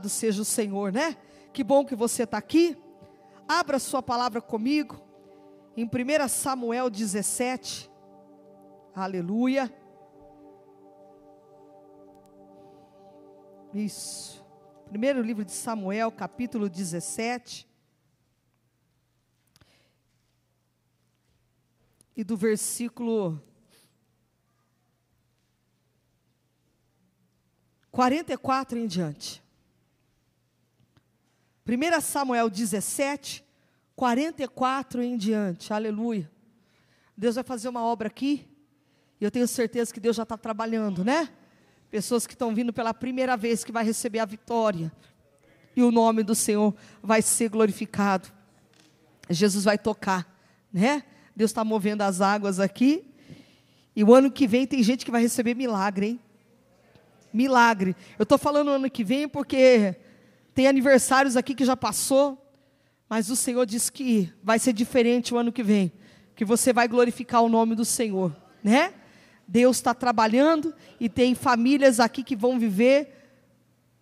Louvado seja o Senhor, né? Que bom que você está aqui. Abra sua palavra comigo. Em 1 Samuel 17. Aleluia. Isso. Primeiro livro de Samuel, capítulo 17. E do versículo 44 em diante. 1 Samuel 17, 44 em diante. Aleluia. Deus vai fazer uma obra aqui. E eu tenho certeza que Deus já está trabalhando, né? Pessoas que estão vindo pela primeira vez que vai receber a vitória. E o nome do Senhor vai ser glorificado. Jesus vai tocar, né? Deus está movendo as águas aqui. E o ano que vem tem gente que vai receber milagre, hein? Milagre. Eu estou falando ano que vem porque tem aniversários aqui que já passou. Mas o Senhor diz que vai ser diferente o ano que vem. Que você vai glorificar o nome do Senhor, né? Deus está trabalhando e tem famílias aqui que vão viver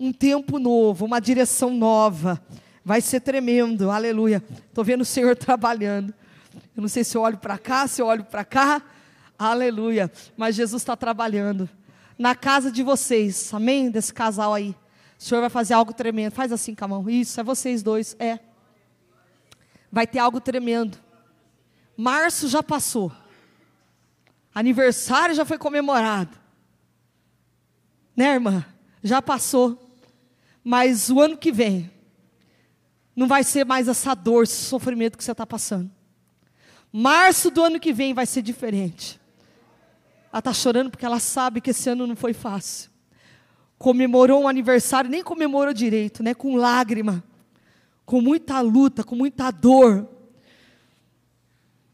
um tempo novo, uma direção nova. Vai ser tremendo, aleluia. Estou vendo o Senhor trabalhando. Eu não sei se eu olho para cá, se eu olho para cá, aleluia. Mas Jesus está trabalhando na casa de vocês, amém? Desse casal aí. O Senhor vai fazer algo tremendo. Faz assim com a mão. Isso, é vocês dois. É. Vai ter algo tremendo. Março já passou. Aniversário já foi comemorado. Né, irmã? Já passou. Mas o ano que vem, não vai ser mais essa dor, esse sofrimento que você está passando. Março do ano que vem vai ser diferente. Ela está chorando porque ela sabe que esse ano não foi fácil. Comemorou um aniversário, nem comemorou direito, né? Com lágrima, com muita luta, com muita dor.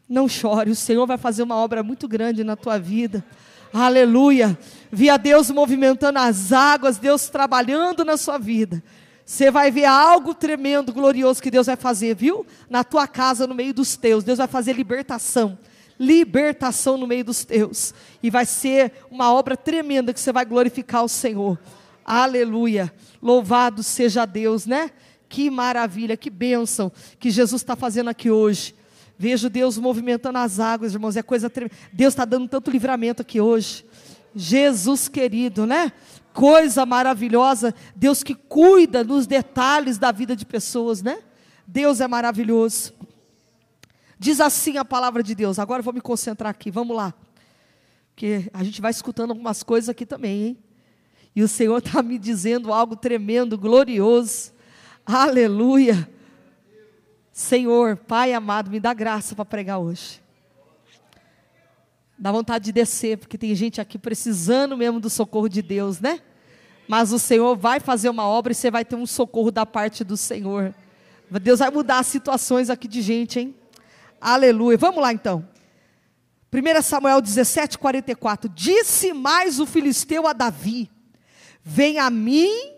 Não chore, o Senhor vai fazer uma obra muito grande na tua vida. Aleluia. Via Deus movimentando as águas, Deus trabalhando na sua vida. Você vai ver algo tremendo, glorioso que Deus vai fazer, viu? Na tua casa, no meio dos teus. Deus vai fazer libertação. Libertação no meio dos teus. E vai ser uma obra tremenda que você vai glorificar o Senhor. Aleluia. Louvado seja Deus, né? Que maravilha, que bênção que Jesus está fazendo aqui hoje. Vejo Deus movimentando as águas, irmãos, é coisa tremenda. Deus está dando tanto livramento aqui hoje. Jesus querido, né? Coisa maravilhosa. Deus que cuida nos detalhes da vida de pessoas, né? Deus é maravilhoso. Diz assim a palavra de Deus. Agora eu vou me concentrar aqui, vamos lá. Porque a gente vai escutando algumas coisas aqui também, hein? E o Senhor está me dizendo algo tremendo, glorioso. Aleluia. Senhor, Pai amado, me dá graça para pregar hoje. Dá vontade de descer, porque tem gente aqui precisando mesmo do socorro de Deus, né? Mas o Senhor vai fazer uma obra e você vai ter um socorro da parte do Senhor. Deus vai mudar as situações aqui de gente, hein? Aleluia. Vamos lá então. 1 Samuel 17, 44. Disse mais o filisteu a Davi: Vem a mim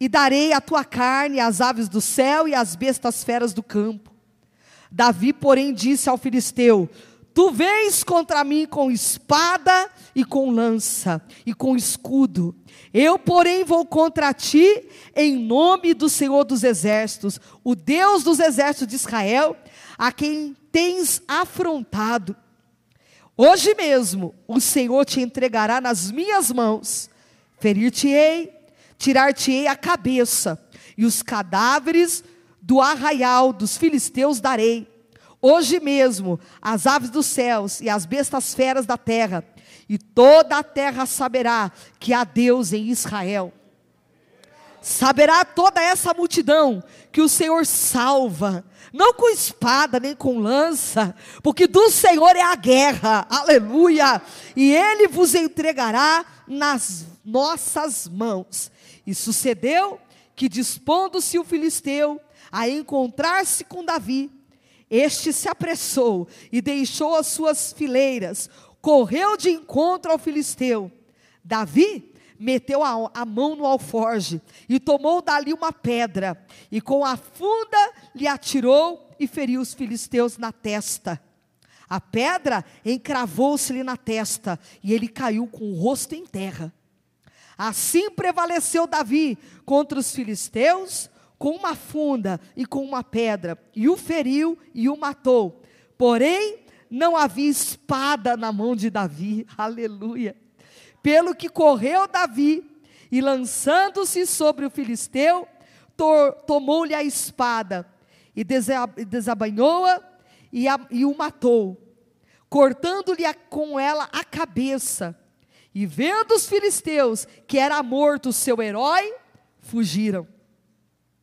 e darei a tua carne às aves do céu e às bestas feras do campo. Davi, porém, disse ao filisteu: Tu vens contra mim com espada e com lança e com escudo. Eu, porém, vou contra ti em nome do Senhor dos exércitos, o Deus dos exércitos de Israel, a quem tens afrontado. Hoje mesmo o Senhor te entregará nas minhas mãos, ferir-te-ei tirar-te-ei a cabeça, e os cadáveres do arraial dos filisteus darei. Hoje mesmo, as aves dos céus e as bestas feras da terra, e toda a terra saberá que há Deus em Israel. Saberá toda essa multidão que o Senhor salva, não com espada nem com lança, porque do Senhor é a guerra, aleluia, e Ele vos entregará nas nossas mãos. E sucedeu que, dispondo-se o filisteu a encontrar-se com Davi, este se apressou e deixou as suas fileiras, correu de encontro ao filisteu. Davi meteu a, a, mão no alforge e tomou dali uma pedra, e com a funda lhe atirou e feriu os filisteus na testa. A pedra encravou-se-lhe na testa, e ele caiu com o rosto em terra. Assim prevaleceu Davi contra os filisteus com uma funda e com uma pedra, e o feriu e o matou. Porém, não havia espada na mão de Davi, aleluia. Pelo que correu Davi, e lançando-se sobre o filisteu, tomou-lhe a espada, e desabanhou-a e, e o matou, cortando-lhe com ela a cabeça. E vendo os filisteus que era morto o seu herói, fugiram.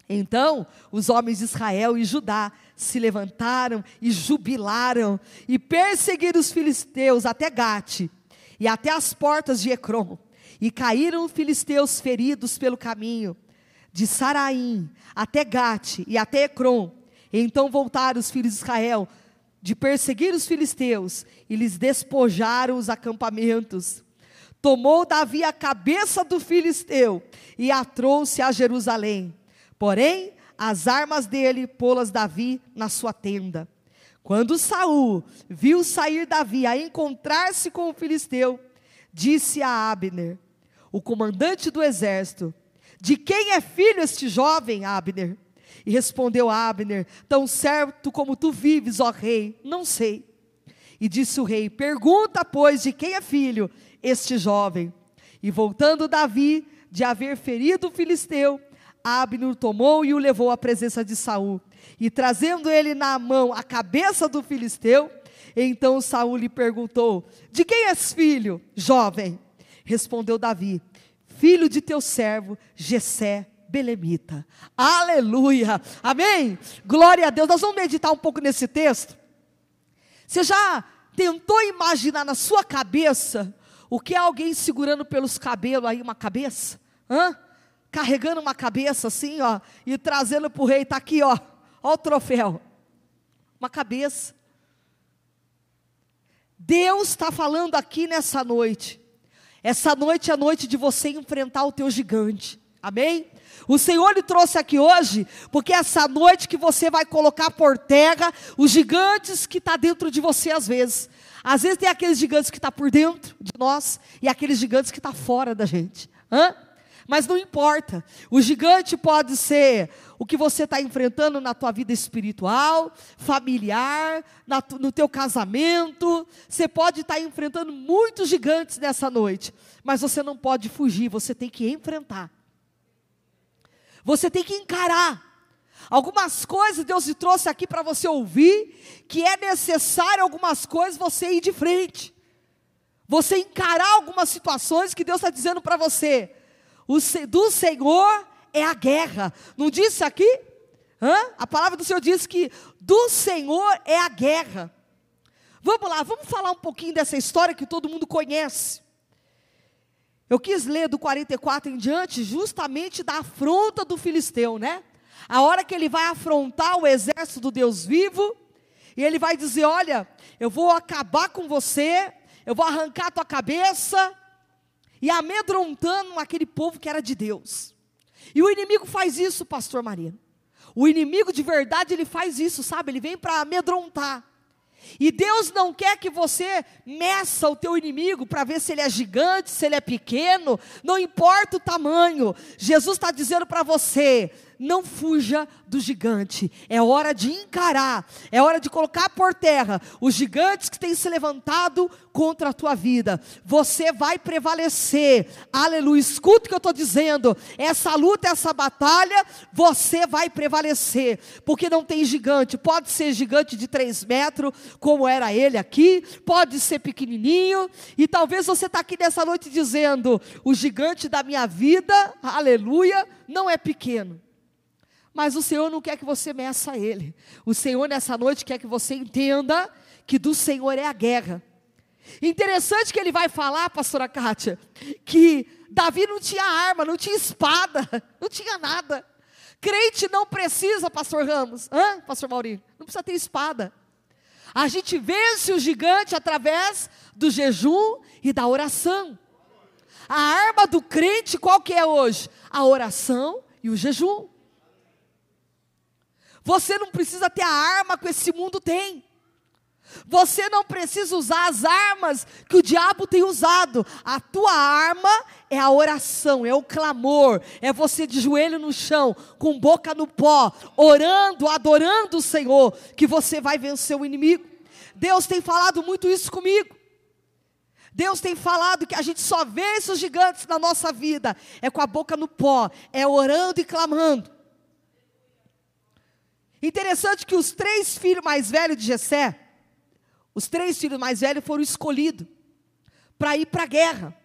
Então os homens de Israel e Judá se levantaram e jubilaram e perseguiram os filisteus até Gate e até as portas de Ecrom. E caíram filisteus feridos pelo caminho de Saraim até Gate e até Ecrom. Então voltaram os filhos de Israel de perseguir os filisteus e lhes despojaram os acampamentos. Tomou Davi a cabeça do filisteu e a trouxe a Jerusalém. Porém, as armas dele pô-las Davi na sua tenda. Quando Saul viu sair Davi a encontrar-se com o filisteu, disse a Abner, o comandante do exército: De quem é filho este jovem, Abner? E respondeu Abner: Tão certo como tu vives, ó rei, não sei. E disse o rei: Pergunta, pois, de quem é filho este jovem? E voltando Davi de haver ferido o filisteu, Abner tomou e o levou à presença de Saul. E trazendo ele na mão a cabeça do filisteu, então Saul lhe perguntou: De quem és filho, jovem? Respondeu Davi: Filho de teu servo Jessé belemita. Aleluia. Amém. Glória a Deus. Nós vamos meditar um pouco nesse texto. Você já tentou imaginar na sua cabeça o que é alguém segurando pelos cabelos aí uma cabeça? Hã? carregando uma cabeça assim, ó, e trazendo para o rei, está aqui, ó, ó o troféu. Uma cabeça. Deus está falando aqui nessa noite. Essa noite é a noite de você enfrentar o teu gigante. Amém? O Senhor lhe trouxe aqui hoje, porque é essa noite que você vai colocar por terra os gigantes que está dentro de você às vezes. Às vezes tem aqueles gigantes que está por dentro de nós e aqueles gigantes que está fora da gente. Hã? Mas não importa. O gigante pode ser o que você está enfrentando na tua vida espiritual, familiar, na, no teu casamento. Você pode estar tá enfrentando muitos gigantes nessa noite, mas você não pode fugir. Você tem que enfrentar. Você tem que encarar. Algumas coisas Deus te trouxe aqui para você ouvir, que é necessário algumas coisas você ir de frente. Você encarar algumas situações que Deus está dizendo para você do Senhor é a guerra. Não disse aqui? Hã? A palavra do Senhor diz que do Senhor é a guerra. Vamos lá, vamos falar um pouquinho dessa história que todo mundo conhece. Eu quis ler do 44 em diante, justamente da afronta do filisteu, né? A hora que ele vai afrontar o exército do Deus vivo, e ele vai dizer: Olha, eu vou acabar com você, eu vou arrancar a tua cabeça, e amedrontando aquele povo que era de Deus. E o inimigo faz isso, pastor Marino. O inimigo de verdade, ele faz isso, sabe? Ele vem para amedrontar. E Deus não quer que você meça o teu inimigo para ver se ele é gigante, se ele é pequeno, não importa o tamanho. Jesus está dizendo para você: não fuja do gigante. É hora de encarar, é hora de colocar por terra os gigantes que têm se levantado contra a tua vida. Você vai prevalecer. Aleluia. Escuta o que eu estou dizendo. Essa luta, essa batalha, você vai prevalecer. Porque não tem gigante. Pode ser gigante de 3 metros, como era ele aqui. Pode ser pequenininho. E talvez você está aqui nessa noite dizendo: o gigante da minha vida, aleluia, não é pequeno. Mas o Senhor não quer que você meça ele. O Senhor nessa noite quer que você entenda que do Senhor é a guerra. Interessante que ele vai falar, pastora Kátia, que Davi não tinha arma, não tinha espada, não tinha nada. Crente não precisa, pastor Ramos, hã, pastor Maurinho, não precisa ter espada. A gente vence o gigante através do jejum e da oração. A arma do crente qual que é hoje? A oração e o jejum. Você não precisa ter a arma que esse mundo tem. Você não precisa usar as armas que o diabo tem usado. A tua arma é a oração, é o clamor, é você de joelho no chão, com boca no pó, orando, adorando o Senhor, que você vai vencer o inimigo. Deus tem falado muito isso comigo. Deus tem falado que a gente só vence os gigantes na nossa vida, é com a boca no pó, é orando e clamando. Interessante que os três filhos mais velhos de Jessé, os três filhos mais velhos foram escolhidos para ir para a guerra.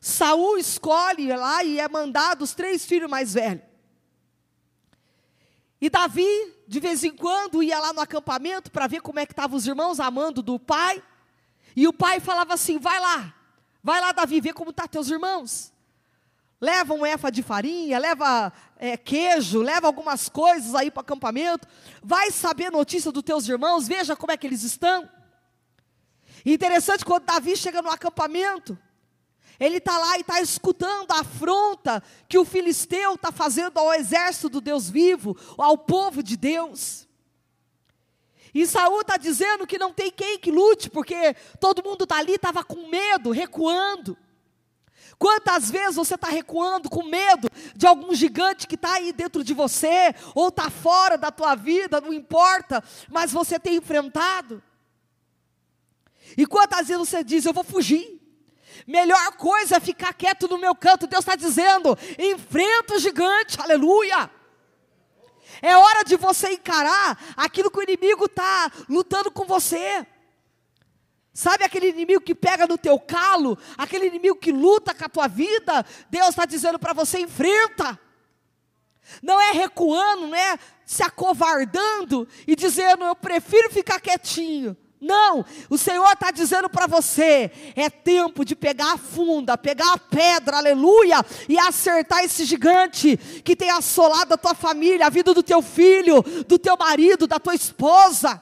Saul escolhe lá e é mandado os três filhos mais velhos. E Davi, de vez em quando, ia lá no acampamento para ver como é que estavam os irmãos amando do pai. E o pai falava assim: vai lá, vai lá, Davi, ver como tá teus irmãos. Leva um efa de farinha, leva é, queijo, leva algumas coisas aí para o acampamento. Vai saber notícia dos teus irmãos, veja como é que eles estão. interessante quando Davi chega no acampamento, ele está lá e está escutando a afronta que o filisteu está fazendo ao exército do Deus vivo, ao povo de Deus. E Saul está dizendo que não tem quem que lute, porque todo mundo dali tá estava com medo, recuando. Quantas vezes você está recuando com medo de algum gigante que está aí dentro de você, ou está fora da tua vida, não importa, mas você tem enfrentado? E quantas vezes você diz, eu vou fugir, Melhor coisa é ficar quieto no meu canto. Deus está dizendo: enfrenta o gigante, aleluia. É hora de você encarar aquilo que o inimigo está lutando com você. Sabe aquele inimigo que pega no teu calo, aquele inimigo que luta com a tua vida? Deus está dizendo para você: enfrenta. Não é recuando, não é se acovardando e dizendo, eu prefiro ficar quietinho. Não, o Senhor está dizendo para você: é tempo de pegar a funda, pegar a pedra, aleluia, e acertar esse gigante que tem assolado a tua família, a vida do teu filho, do teu marido, da tua esposa.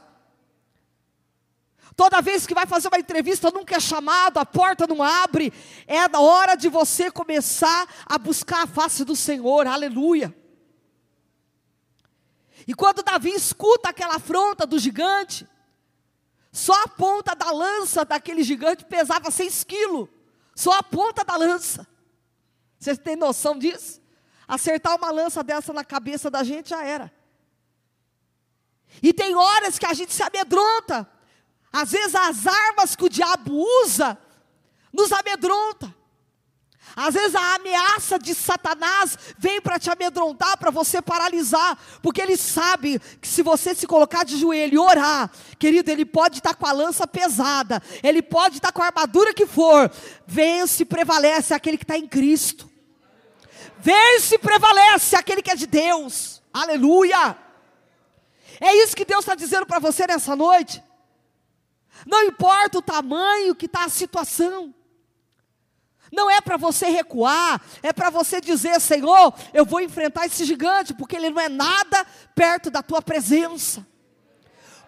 Toda vez que vai fazer uma entrevista, nunca é chamado, a porta não abre. É a hora de você começar a buscar a face do Senhor, aleluia. E quando Davi escuta aquela afronta do gigante, só a ponta da lança daquele gigante pesava 6 quilos. Só a ponta da lança. Vocês têm noção disso? Acertar uma lança dessa na cabeça da gente já era. E tem horas que a gente se amedronta. Às vezes as armas que o diabo usa nos amedronta. Às vezes a ameaça de Satanás vem para te amedrontar, para você paralisar, porque ele sabe que se você se colocar de joelho e orar, querido, ele pode estar tá com a lança pesada, ele pode estar tá com a armadura que for, vence e prevalece aquele que está em Cristo, vence e prevalece aquele que é de Deus, aleluia. É isso que Deus está dizendo para você nessa noite. Não importa o tamanho que está a situação. Não é para você recuar, é para você dizer: Senhor, eu vou enfrentar esse gigante, porque ele não é nada perto da tua presença.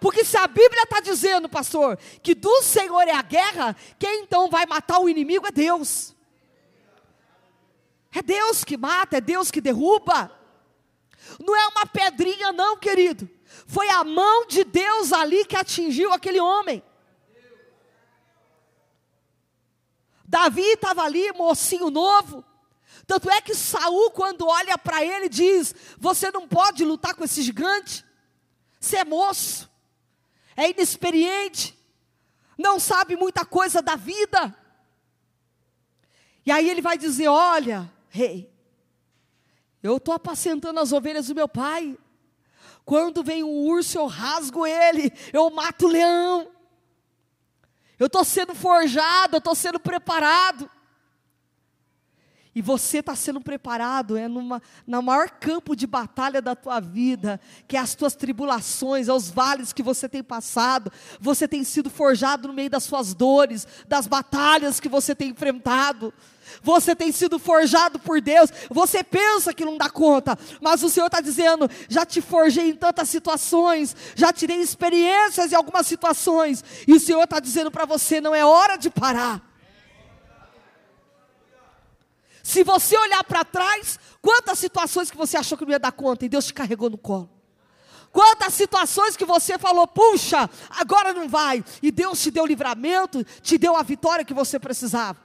Porque se a Bíblia está dizendo, pastor, que do Senhor é a guerra, quem então vai matar o inimigo é Deus. É Deus que mata, é Deus que derruba. Não é uma pedrinha, não, querido. Foi a mão de Deus ali que atingiu aquele homem. Davi estava ali, mocinho novo. Tanto é que Saul, quando olha para ele, diz: Você não pode lutar com esse gigante. Você é moço, é inexperiente, não sabe muita coisa da vida. E aí ele vai dizer: Olha, rei, eu estou apacentando as ovelhas do meu pai. Quando vem um urso, eu rasgo ele, eu mato o leão. Eu estou sendo forjado, eu estou sendo preparado. E você está sendo preparado é numa, no maior campo de batalha da tua vida, que é as tuas tribulações, é os vales que você tem passado. Você tem sido forjado no meio das suas dores, das batalhas que você tem enfrentado. Você tem sido forjado por Deus. Você pensa que não dá conta, mas o Senhor está dizendo: já te forjei em tantas situações, já tirei experiências em algumas situações, e o Senhor está dizendo para você: não é hora de parar. Se você olhar para trás, quantas situações que você achou que não ia dar conta e Deus te carregou no colo. Quantas situações que você falou, puxa, agora não vai, e Deus te deu livramento, te deu a vitória que você precisava.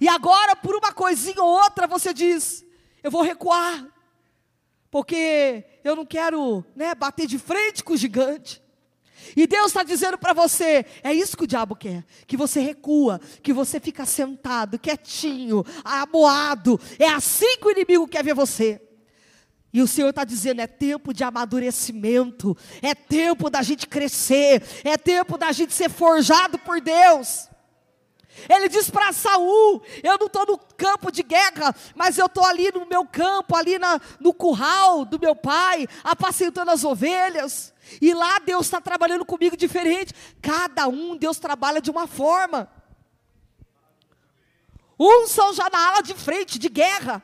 E agora, por uma coisinha ou outra, você diz: eu vou recuar, porque eu não quero né, bater de frente com o gigante. E Deus está dizendo para você: é isso que o diabo quer, que você recua, que você fica sentado, quietinho, amoado. É assim que o inimigo quer ver você. E o Senhor está dizendo: é tempo de amadurecimento, é tempo da gente crescer, é tempo da gente ser forjado por Deus. Ele diz para Saul: Eu não estou no campo de guerra, mas eu estou ali no meu campo, ali na, no curral do meu pai, apacentando as ovelhas. E lá Deus está trabalhando comigo diferente. Cada um Deus trabalha de uma forma. Uns são já na ala de frente, de guerra.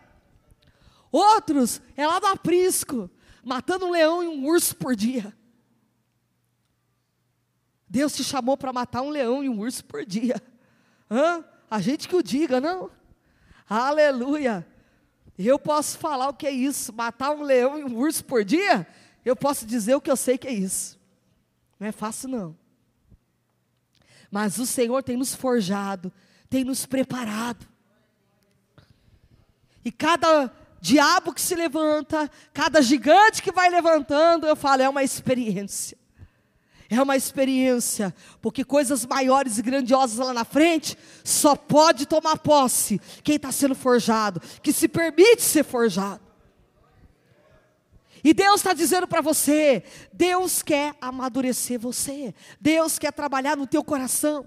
Outros é lá no aprisco, matando um leão e um urso por dia. Deus te chamou para matar um leão e um urso por dia. Hã? A gente que o diga, não? Aleluia. Eu posso falar o que é isso, matar um leão e um urso por dia? Eu posso dizer o que eu sei que é isso. Não é fácil, não. Mas o Senhor tem nos forjado, tem nos preparado. E cada diabo que se levanta, cada gigante que vai levantando, eu falo, é uma experiência. É uma experiência, porque coisas maiores e grandiosas lá na frente só pode tomar posse quem está sendo forjado, que se permite ser forjado. E Deus está dizendo para você: Deus quer amadurecer você, Deus quer trabalhar no teu coração.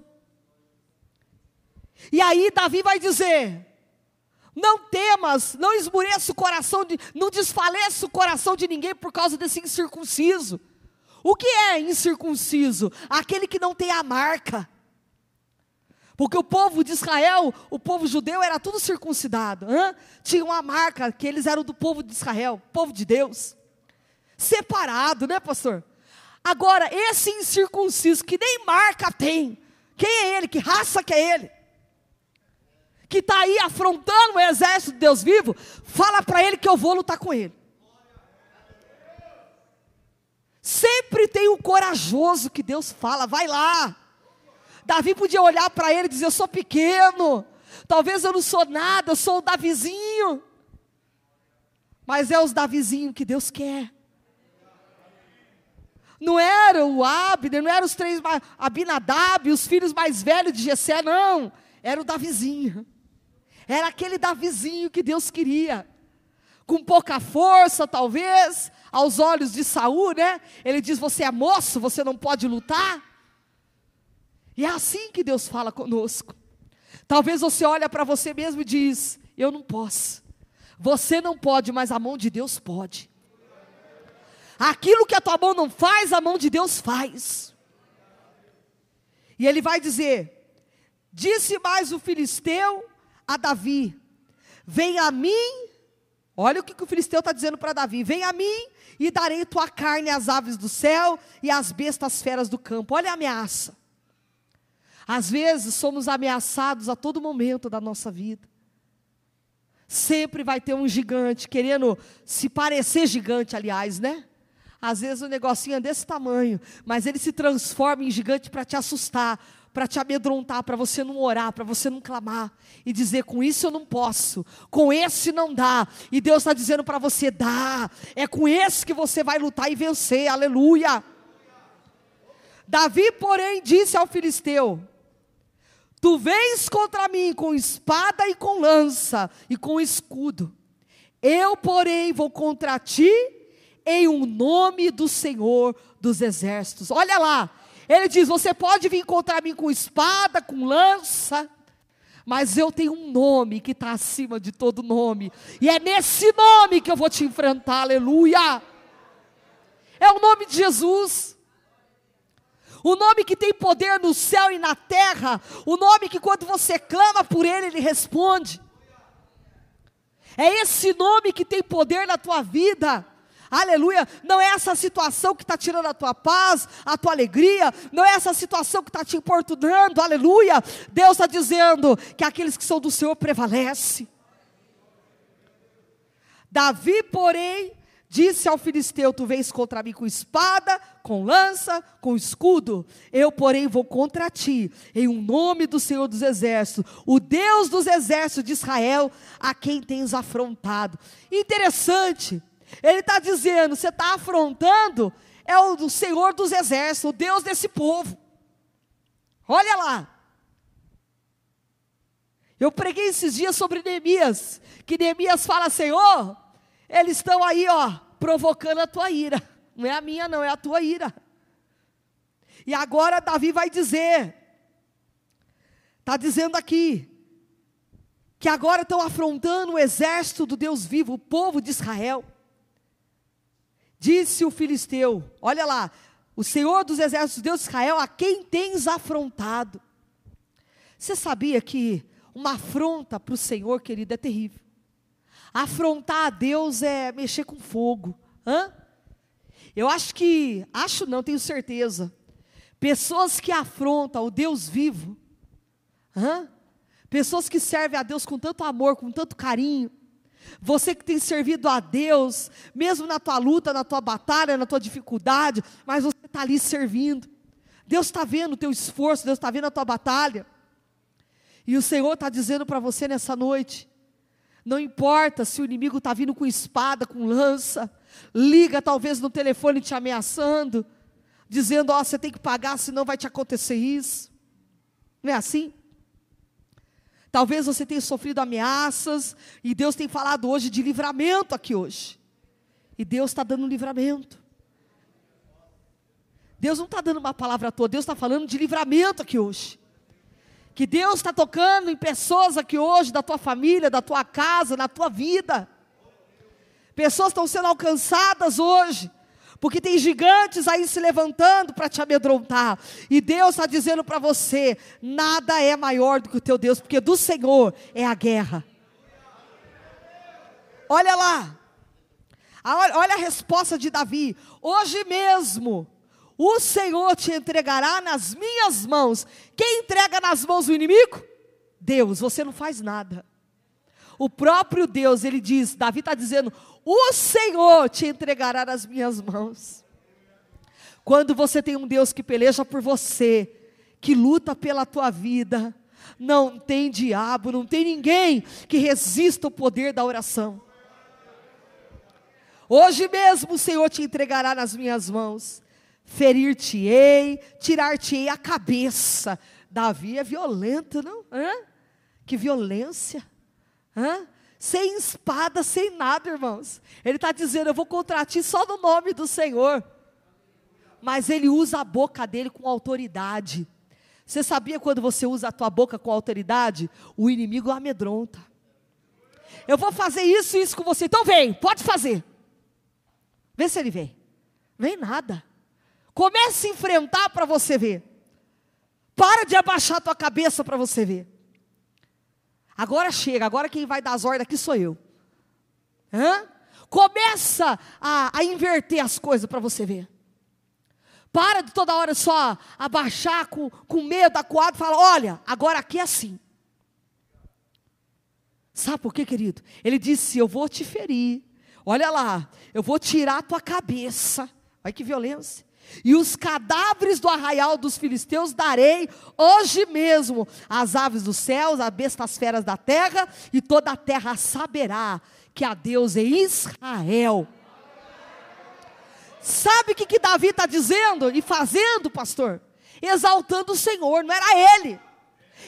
E aí Davi vai dizer: não temas, não esmureça o coração, de, não desfaleça o coração de ninguém por causa desse incircunciso. O que é incircunciso? Aquele que não tem a marca. Porque o povo de Israel, o povo judeu era tudo circuncidado. Hein? Tinha uma marca que eles eram do povo de Israel, povo de Deus. Separado, né, pastor? Agora, esse incircunciso que nem marca tem, quem é ele? Que raça que é ele? que está aí afrontando o exército de Deus vivo, fala para ele que eu vou lutar com ele. Sempre tem um corajoso que Deus fala, vai lá. Davi podia olhar para ele e dizer: Eu sou pequeno, talvez eu não sou nada, eu sou o Davizinho. Mas é os Davizinho que Deus quer. Não era o Abner, não eram os três, Abinadab, os filhos mais velhos de Jessé, não. Era o Davizinho. Era aquele Davizinho que Deus queria. Com pouca força, talvez, aos olhos de Saul, né? Ele diz: Você é moço, você não pode lutar. E é assim que Deus fala conosco. Talvez você olha para você mesmo e diz: Eu não posso. Você não pode, mas a mão de Deus pode. Aquilo que a tua mão não faz, a mão de Deus faz. E ele vai dizer: Disse mais o filisteu a Davi: Vem a mim, olha o que, que o filisteu está dizendo para Davi: Vem a mim e darei tua carne às aves do céu e às bestas feras do campo. Olha a ameaça. Às vezes somos ameaçados a todo momento da nossa vida. Sempre vai ter um gigante querendo se parecer gigante, aliás, né? Às vezes o negocinho é desse tamanho, mas ele se transforma em gigante para te assustar, para te amedrontar, para você não orar, para você não clamar e dizer: com isso eu não posso, com esse não dá. E Deus está dizendo para você: dá, é com esse que você vai lutar e vencer, aleluia. Davi, porém, disse ao filisteu: Tu vens contra mim com espada e com lança e com escudo. Eu, porém, vou contra ti em um nome do Senhor dos exércitos. Olha lá, ele diz: Você pode vir contra mim com espada, com lança, mas eu tenho um nome que está acima de todo nome, e é nesse nome que eu vou te enfrentar, aleluia. É o nome de Jesus. O nome que tem poder no céu e na terra, o nome que quando você clama por ele, ele responde. É esse nome que tem poder na tua vida. Aleluia. Não é essa situação que está tirando a tua paz, a tua alegria. Não é essa situação que está te importunando. Aleluia. Deus está dizendo que aqueles que são do Senhor prevalece. Davi, porém, Disse ao filisteu: Tu vens contra mim com espada, com lança, com escudo. Eu, porém, vou contra ti, em um nome do Senhor dos Exércitos, o Deus dos exércitos de Israel, a quem tens afrontado. Interessante, ele está dizendo: você está afrontando, é o Senhor dos Exércitos, o Deus desse povo. Olha lá. Eu preguei esses dias sobre Neemias, que Neemias fala: Senhor eles estão aí, ó, provocando a tua ira. Não é a minha, não, é a tua ira. E agora Davi vai dizer, está dizendo aqui, que agora estão afrontando o exército do Deus vivo, o povo de Israel. Disse o filisteu: Olha lá, o Senhor dos exércitos, Deus de Israel, a quem tens afrontado. Você sabia que uma afronta para o Senhor, querido, é terrível. Afrontar a Deus é mexer com fogo. Hã? Eu acho que, acho não, tenho certeza. Pessoas que afrontam o Deus vivo, hã? pessoas que servem a Deus com tanto amor, com tanto carinho, você que tem servido a Deus, mesmo na tua luta, na tua batalha, na tua dificuldade, mas você está ali servindo. Deus está vendo o teu esforço, Deus está vendo a tua batalha. E o Senhor está dizendo para você nessa noite: não importa se o inimigo está vindo com espada, com lança, liga talvez no telefone te ameaçando, dizendo: Ó, oh, você tem que pagar, senão vai te acontecer isso. Não é assim? Talvez você tenha sofrido ameaças, e Deus tem falado hoje de livramento aqui hoje. E Deus está dando livramento. Deus não está dando uma palavra toda, Deus está falando de livramento aqui hoje. Que Deus está tocando em pessoas aqui hoje, da tua família, da tua casa, na tua vida. Pessoas estão sendo alcançadas hoje, porque tem gigantes aí se levantando para te amedrontar. E Deus está dizendo para você: nada é maior do que o teu Deus, porque do Senhor é a guerra. Olha lá, olha a resposta de Davi: hoje mesmo o Senhor te entregará nas minhas mãos. Quem entrega nas mãos o inimigo? Deus, você não faz nada. O próprio Deus, ele diz, Davi está dizendo: O Senhor te entregará nas minhas mãos. Quando você tem um Deus que peleja por você, que luta pela tua vida, não tem diabo, não tem ninguém que resista ao poder da oração. Hoje mesmo o Senhor te entregará nas minhas mãos ferir-te-ei, tirar-te-ei a cabeça. Davi é violento, não? Hã? Que violência. Hã? Sem espada, sem nada, irmãos. Ele está dizendo: Eu vou contra ti só no nome do Senhor. Mas ele usa a boca dele com autoridade. Você sabia quando você usa a tua boca com autoridade? O inimigo amedronta. Eu vou fazer isso e isso com você. Então vem, pode fazer. Vê se ele vem. Vem nada. Comece a enfrentar para você ver. Para de abaixar a tua cabeça para você ver. Agora chega, agora quem vai dar as ordens aqui sou eu. Hã? Começa a, a inverter as coisas para você ver. Para de toda hora só abaixar com, com medo, acuado, fala: olha, agora aqui é assim. Sabe por quê, querido? Ele disse: Eu vou te ferir. Olha lá, eu vou tirar a tua cabeça. Olha que violência. E os cadáveres do arraial dos filisteus darei hoje mesmo às aves dos céus, às bestas feras da terra, e toda a terra saberá que há Deus em Israel. Sabe o que, que Davi está dizendo e fazendo, pastor? Exaltando o Senhor, não era ele.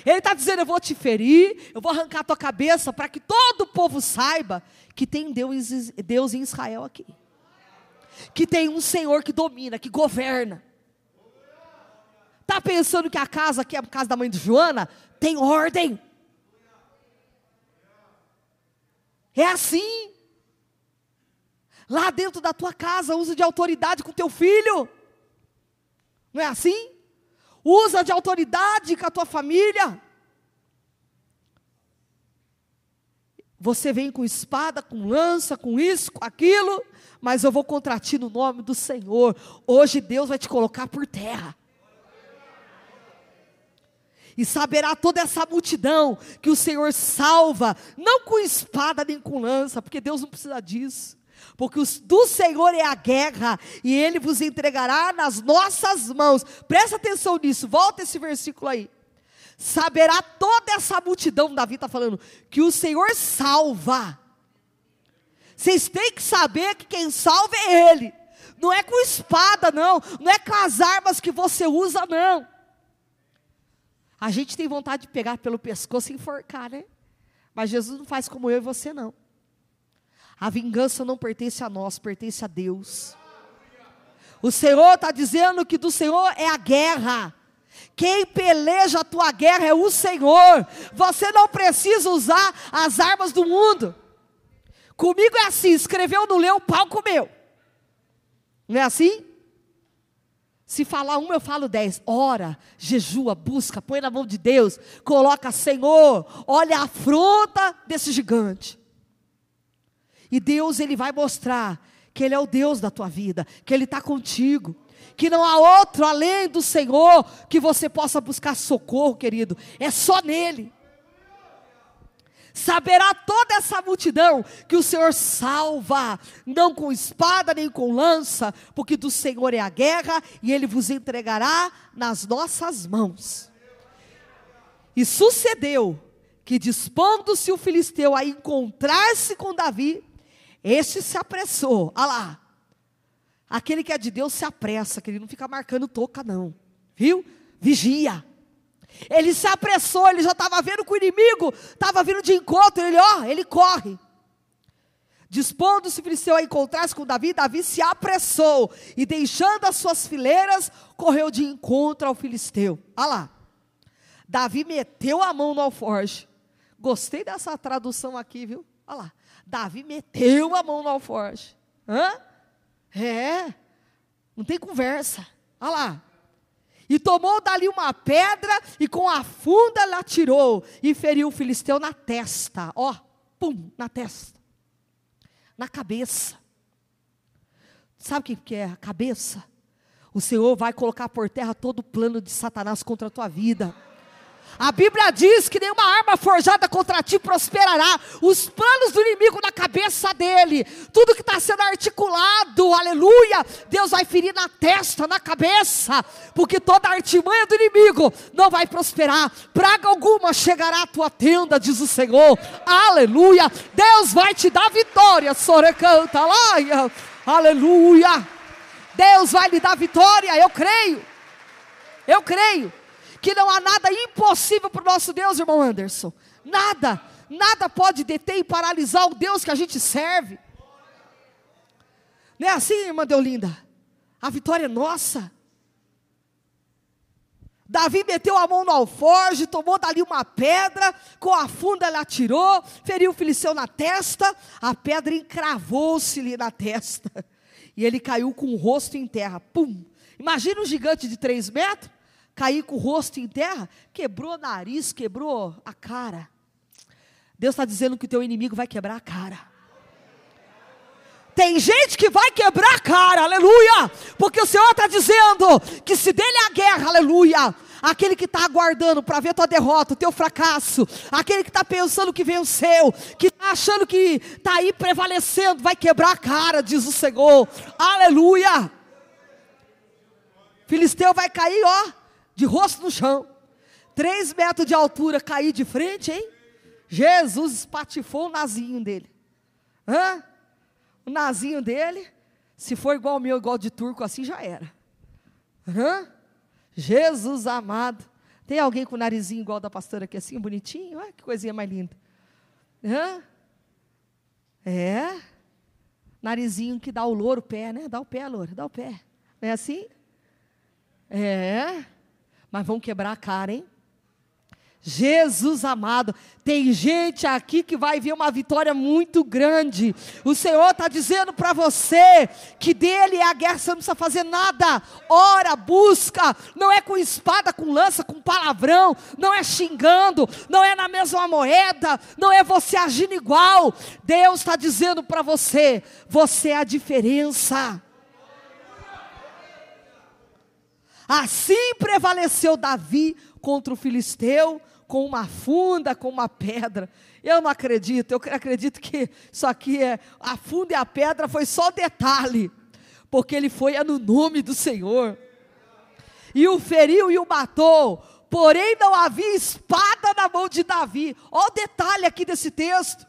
Ele está dizendo: Eu vou te ferir, eu vou arrancar a tua cabeça, para que todo o povo saiba que tem Deus, Deus em Israel aqui que tem um Senhor que domina, que governa. Está pensando que a casa aqui é a casa da mãe de Joana? Tem ordem. É assim. Lá dentro da tua casa, usa de autoridade com teu filho. Não é assim? Usa de autoridade com a tua família. Você vem com espada, com lança, com isso, com aquilo, mas eu vou contra ti no nome do Senhor. Hoje Deus vai te colocar por terra. E saberá toda essa multidão que o Senhor salva, não com espada nem com lança, porque Deus não precisa disso. Porque os, do Senhor é a guerra, e Ele vos entregará nas nossas mãos. Presta atenção nisso, volta esse versículo aí. Saberá toda essa multidão, Davi está falando, que o Senhor salva. Vocês têm que saber que quem salva é Ele. Não é com espada, não. Não é com as armas que você usa, não. A gente tem vontade de pegar pelo pescoço e enforcar, né? Mas Jesus não faz como eu e você, não. A vingança não pertence a nós, pertence a Deus. O Senhor está dizendo que do Senhor é a guerra. Quem peleja a tua guerra é o Senhor. Você não precisa usar as armas do mundo. Comigo é assim: escreveu, não leu, pau comeu. Não é assim? Se falar uma, eu falo dez. Ora, jejua, busca, põe na mão de Deus, coloca, Senhor, olha a afronta desse gigante. E Deus, Ele vai mostrar que Ele é o Deus da tua vida, que Ele está contigo, que não há outro além do Senhor que você possa buscar socorro, querido, é só nele. Saberá toda essa multidão que o Senhor salva, não com espada nem com lança, porque do Senhor é a guerra e ele vos entregará nas nossas mãos. E sucedeu que, dispondo-se o filisteu a encontrar-se com Davi, este se apressou. Olha lá. Aquele que é de Deus se apressa, que ele não fica marcando toca, não. Viu? Vigia. Ele se apressou, ele já estava vendo que o inimigo estava vindo de encontro. Ele, ó, ele corre. Dispondo-se Filisteu a encontrar-se com Davi, Davi se apressou e, deixando as suas fileiras, correu de encontro ao Filisteu. Olha lá. Davi meteu a mão no alforje. Gostei dessa tradução aqui, viu? Olha lá. Davi meteu a mão no alforje. Hã? É. Não tem conversa. Olha lá. E tomou dali uma pedra e com a funda ela atirou e feriu o filisteu na testa. Ó, pum, na testa. Na cabeça. Sabe o que é a cabeça? O Senhor vai colocar por terra todo o plano de Satanás contra a tua vida. A Bíblia diz que nenhuma arma forjada contra ti prosperará. Os planos do inimigo na cabeça dele, tudo que está sendo articulado, aleluia, Deus vai ferir na testa, na cabeça, porque toda artimanha do inimigo não vai prosperar. Praga alguma chegará à tua tenda, diz o Senhor, aleluia. Deus vai te dar vitória, Sorecanta, lá, aleluia. Deus vai lhe dar vitória, eu creio. Eu creio que não há nada impossível para o nosso Deus, irmão Anderson. Nada, nada pode deter e paralisar o Deus que a gente serve. Não é assim, irmã Deolinda? A vitória é nossa. Davi meteu a mão no alforge, tomou dali uma pedra, com a funda ele atirou, feriu o Filisteu na testa, a pedra encravou-se-lhe na testa, e ele caiu com o rosto em terra, pum. Imagina um gigante de três metros, cair com o rosto em terra, quebrou o nariz, quebrou a cara. Deus está dizendo que o teu inimigo vai quebrar a cara. Tem gente que vai quebrar a cara, aleluia, porque o Senhor está dizendo que se dele é a guerra, aleluia, aquele que está aguardando para ver tua derrota, o teu fracasso, aquele que está pensando que venceu, que está achando que está aí prevalecendo, vai quebrar a cara, diz o Senhor, aleluia. Filisteu vai cair, ó, de rosto no chão, três metros de altura, cair de frente, hein? Jesus espatifou o nazinho dele. Hã? O nazinho dele, se for igual o meu, igual de turco assim, já era. Hã? Jesus amado. Tem alguém com o narizinho igual da pastora aqui assim, bonitinho? Olha que coisinha mais linda. Hã? É. Narizinho que dá o louro pé, né? Dá o pé, louro, dá o pé. Não é assim? É mas vão quebrar a cara, hein? Jesus amado, tem gente aqui que vai ver uma vitória muito grande. O Senhor está dizendo para você que dele é a guerra, você não precisa fazer nada. Ora, busca, não é com espada, com lança, com palavrão, não é xingando, não é na mesma moeda, não é você agindo igual. Deus está dizendo para você: você é a diferença. Assim prevaleceu Davi contra o filisteu com uma funda, com uma pedra. Eu não acredito, eu acredito que isso aqui é a funda e a pedra foi só detalhe, porque ele foi no nome do Senhor. E o feriu e o matou, porém não havia espada na mão de Davi. Olha o detalhe aqui desse texto.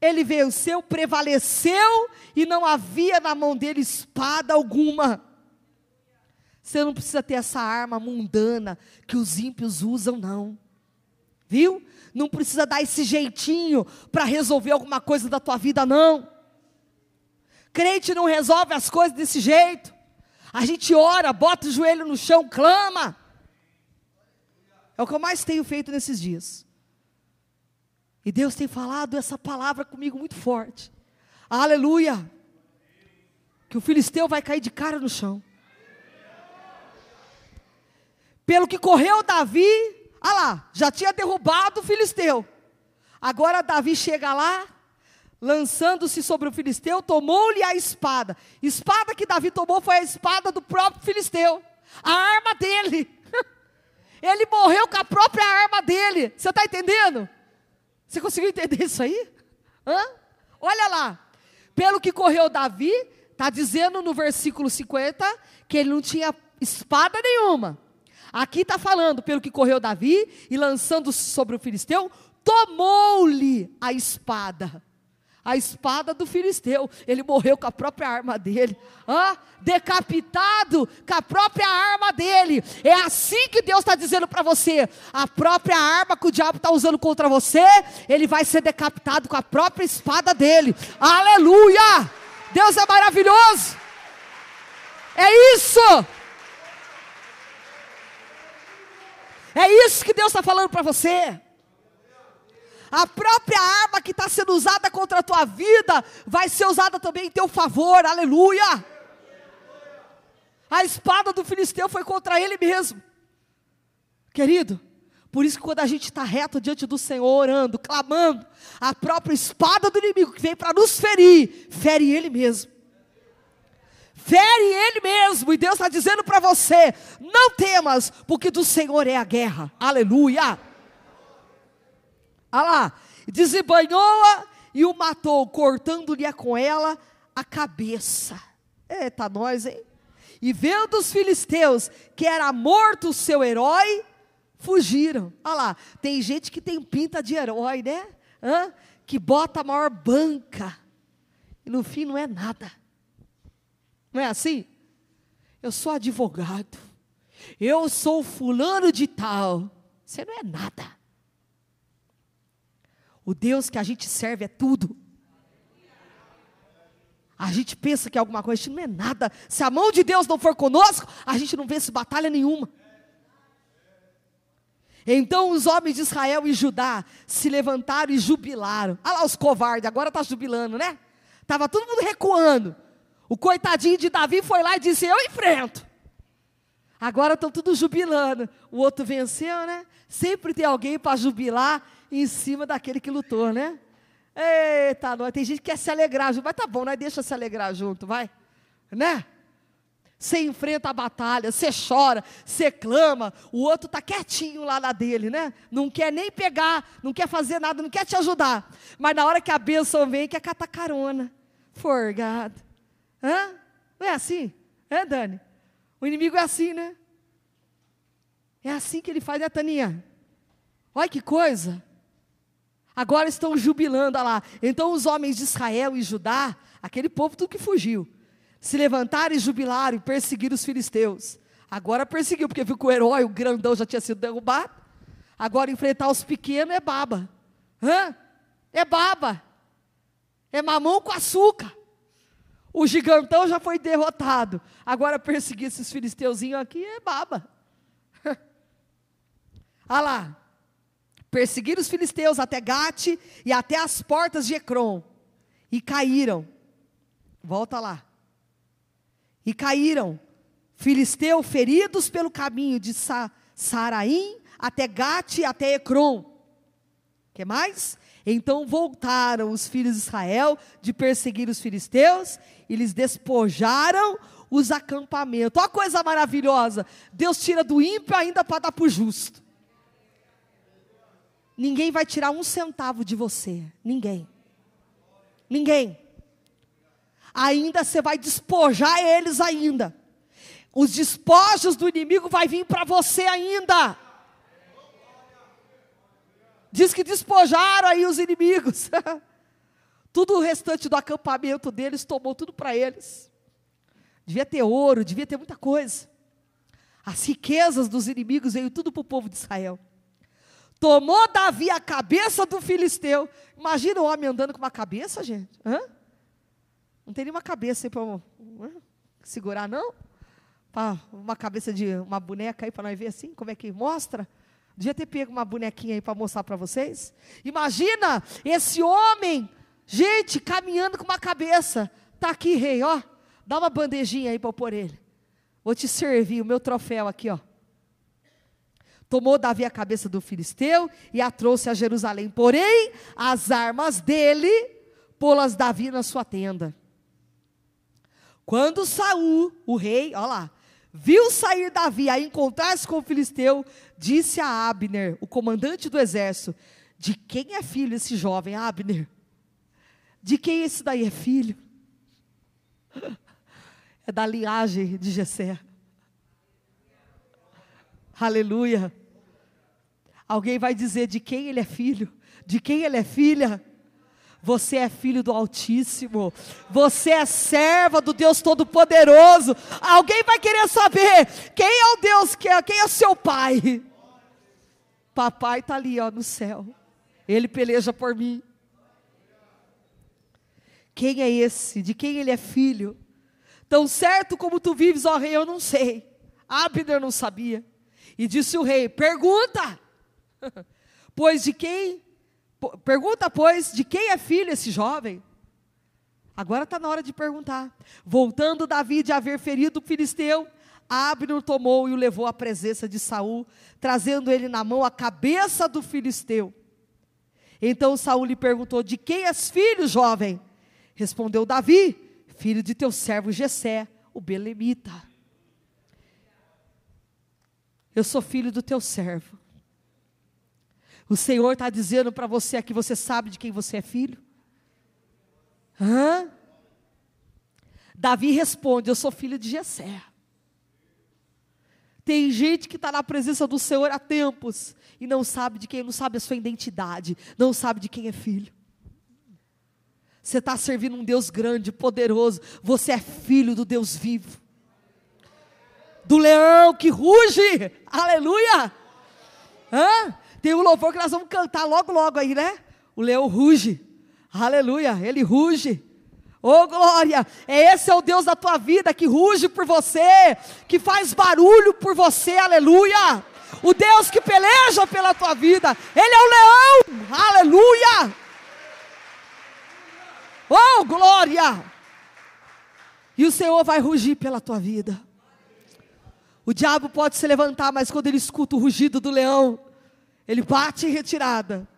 Ele venceu, prevaleceu e não havia na mão dele espada alguma. Você não precisa ter essa arma mundana que os ímpios usam, não. Viu? Não precisa dar esse jeitinho para resolver alguma coisa da tua vida, não. Crente não resolve as coisas desse jeito. A gente ora, bota o joelho no chão, clama. É o que eu mais tenho feito nesses dias. E Deus tem falado essa palavra comigo muito forte. Aleluia! Que o filisteu vai cair de cara no chão. Pelo que correu Davi, ah lá, já tinha derrubado o filisteu. Agora Davi chega lá, lançando-se sobre o filisteu, tomou-lhe a espada. Espada que Davi tomou foi a espada do próprio filisteu, a arma dele. Ele morreu com a própria arma dele. Você está entendendo? Você conseguiu entender isso aí? Hã? Olha lá. Pelo que correu Davi, está dizendo no versículo 50 que ele não tinha espada nenhuma. Aqui está falando, pelo que correu Davi, e lançando sobre o filisteu, tomou-lhe a espada. A espada do filisteu. Ele morreu com a própria arma dele. Ah, decapitado com a própria arma dele. É assim que Deus está dizendo para você: a própria arma que o diabo está usando contra você, ele vai ser decapitado com a própria espada dele. Aleluia! Deus é maravilhoso. É isso. É isso que Deus está falando para você. A própria arma que está sendo usada contra a tua vida vai ser usada também em teu favor, aleluia. A espada do filisteu foi contra ele mesmo, querido. Por isso que quando a gente está reto diante do Senhor, orando, clamando, a própria espada do inimigo que vem para nos ferir, fere ele mesmo fere ele mesmo, e Deus está dizendo para você: não temas, porque do Senhor é a guerra, aleluia. Olha lá, desembanhou-a e o matou, cortando-lhe com ela a cabeça. Eita, nós, hein? E vendo os filisteus que era morto o seu herói, fugiram. Olha lá, tem gente que tem pinta de herói, né? Hã? Que bota a maior banca. E no fim não é nada. Não é assim? Eu sou advogado. Eu sou fulano de tal. Você não é nada. O Deus que a gente serve é tudo. A gente pensa que é alguma coisa, a gente não é nada. Se a mão de Deus não for conosco, a gente não vence batalha nenhuma. Então os homens de Israel e Judá se levantaram e jubilaram. Olha lá os covardes, agora está jubilando, né? Estava todo mundo recuando. O coitadinho de Davi foi lá e disse: Eu enfrento. Agora estão tudo jubilando. O outro venceu, né? Sempre tem alguém para jubilar em cima daquele que lutou, né? Eita, nós. Tem gente que quer se alegrar junto. Mas tá bom, nós deixa se alegrar junto, vai. Né? Você enfrenta a batalha, você chora, você clama, o outro está quietinho lá na dele, né? Não quer nem pegar, não quer fazer nada, não quer te ajudar. Mas na hora que a bênção vem, quer catar carona. Forgado. Hã? Não é assim? É, Dani? O inimigo é assim, né? É assim que ele faz, né, Taninha? Olha que coisa. Agora estão jubilando, olha lá. Então os homens de Israel e Judá, aquele povo tudo que fugiu, se levantaram e jubilaram e perseguiram os filisteus. Agora perseguiu, porque viu que o herói, o grandão, já tinha sido derrubado. Agora enfrentar os pequenos é baba. Hã? É baba. É mamão com açúcar. O gigantão já foi derrotado. Agora perseguir esses filisteuzinhos aqui é baba. Olha lá. Perseguir os filisteus até Gate e até as portas de Ecrom. E caíram. Volta lá. E caíram. Filisteu feridos pelo caminho de Sa Saraim até Gate e até Ecrom. que mais? Então voltaram os filhos de Israel de perseguir os filisteus e lhes despojaram os acampamentos. Olha a coisa maravilhosa. Deus tira do ímpio ainda para dar para o justo. Ninguém vai tirar um centavo de você. Ninguém. Ninguém. Ainda você vai despojar eles ainda. Os despojos do inimigo vai vir para você ainda. Diz que despojaram aí os inimigos. tudo o restante do acampamento deles tomou tudo para eles. Devia ter ouro, devia ter muita coisa. As riquezas dos inimigos veio tudo para o povo de Israel. Tomou Davi a cabeça do filisteu. Imagina o homem andando com uma cabeça, gente. Hã? Não tem nenhuma cabeça aí para segurar, não? Pra uma cabeça de uma boneca aí para nós ver assim, como é que mostra? Devia ter pego uma bonequinha aí para mostrar para vocês. Imagina esse homem, gente, caminhando com uma cabeça. Tá aqui, rei, ó. Dá uma bandejinha aí para eu pôr ele. Vou te servir o meu troféu aqui, ó. Tomou Davi a cabeça do filisteu e a trouxe a Jerusalém. Porém, as armas dele pô-las Davi na sua tenda. Quando Saul, o rei, olha lá, viu sair Davi a encontrar-se com o filisteu, disse a Abner, o comandante do exército: De quem é filho esse jovem, Abner? De quem esse daí é filho? É da linhagem de Jessé. Aleluia. Alguém vai dizer de quem ele é filho, de quem ele é filha. Você é filho do Altíssimo. Você é serva do Deus Todo-Poderoso. Alguém vai querer saber quem é o Deus que é, quem é o seu pai. Papai está ali, ó, no céu. Ele peleja por mim. Quem é esse? De quem ele é filho? Tão certo como tu vives, ó rei, eu não sei. Abner não sabia. E disse o rei: Pergunta, pois de quem? Pergunta, pois, de quem é filho esse jovem? Agora está na hora de perguntar. Voltando Davi de haver ferido o filisteu, Abner tomou e o levou à presença de Saul, trazendo ele na mão a cabeça do filisteu. Então Saul lhe perguntou: De quem és filho, jovem? Respondeu Davi: filho de teu servo Jessé, o belemita. Eu sou filho do teu servo. O Senhor está dizendo para você aqui, você sabe de quem você é filho? Hã? Davi responde: Eu sou filho de Jessé. Tem gente que está na presença do Senhor há tempos e não sabe de quem, não sabe a sua identidade, não sabe de quem é filho. Você está servindo um Deus grande, poderoso. Você é filho do Deus vivo. Do leão que ruge. Aleluia. Hã? Tem um louvor que nós vamos cantar logo, logo aí, né? O leão ruge. Aleluia. Ele ruge. Oh glória, é esse é o Deus da tua vida que ruge por você, que faz barulho por você, aleluia. O Deus que peleja pela tua vida, Ele é o leão, aleluia. Oh, glória! E o Senhor vai rugir pela tua vida. O diabo pode se levantar, mas quando ele escuta o rugido do leão, ele bate em retirada.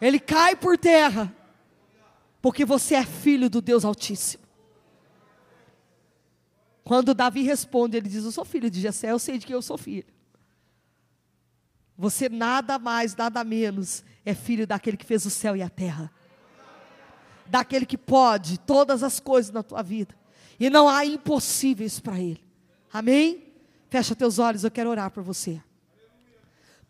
Ele cai por terra. Porque você é filho do Deus Altíssimo. Quando Davi responde, ele diz: Eu sou filho de Jessé, eu sei de que eu sou filho. Você nada mais, nada menos é filho daquele que fez o céu e a terra daquele que pode todas as coisas na tua vida. E não há impossíveis para Ele. Amém? Fecha teus olhos, eu quero orar por você.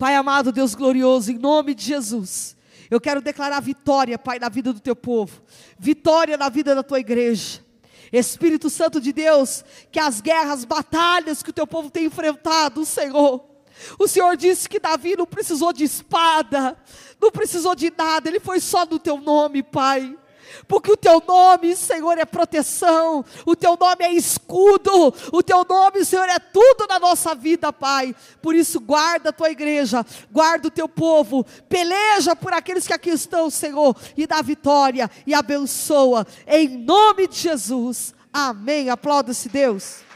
Pai amado, Deus glorioso, em nome de Jesus. Eu quero declarar vitória, Pai, na vida do teu povo, vitória na vida da tua igreja. Espírito Santo de Deus, que as guerras, batalhas que o teu povo tem enfrentado, Senhor. O Senhor disse que Davi não precisou de espada, não precisou de nada, ele foi só no teu nome, Pai porque o teu nome, Senhor, é proteção, o teu nome é escudo, o teu nome, Senhor, é tudo na nossa vida, Pai. Por isso, guarda a tua igreja, guarda o teu povo, peleja por aqueles que aqui estão, Senhor, e dá vitória e abençoa, em nome de Jesus. Amém. Aplauda-se, Deus.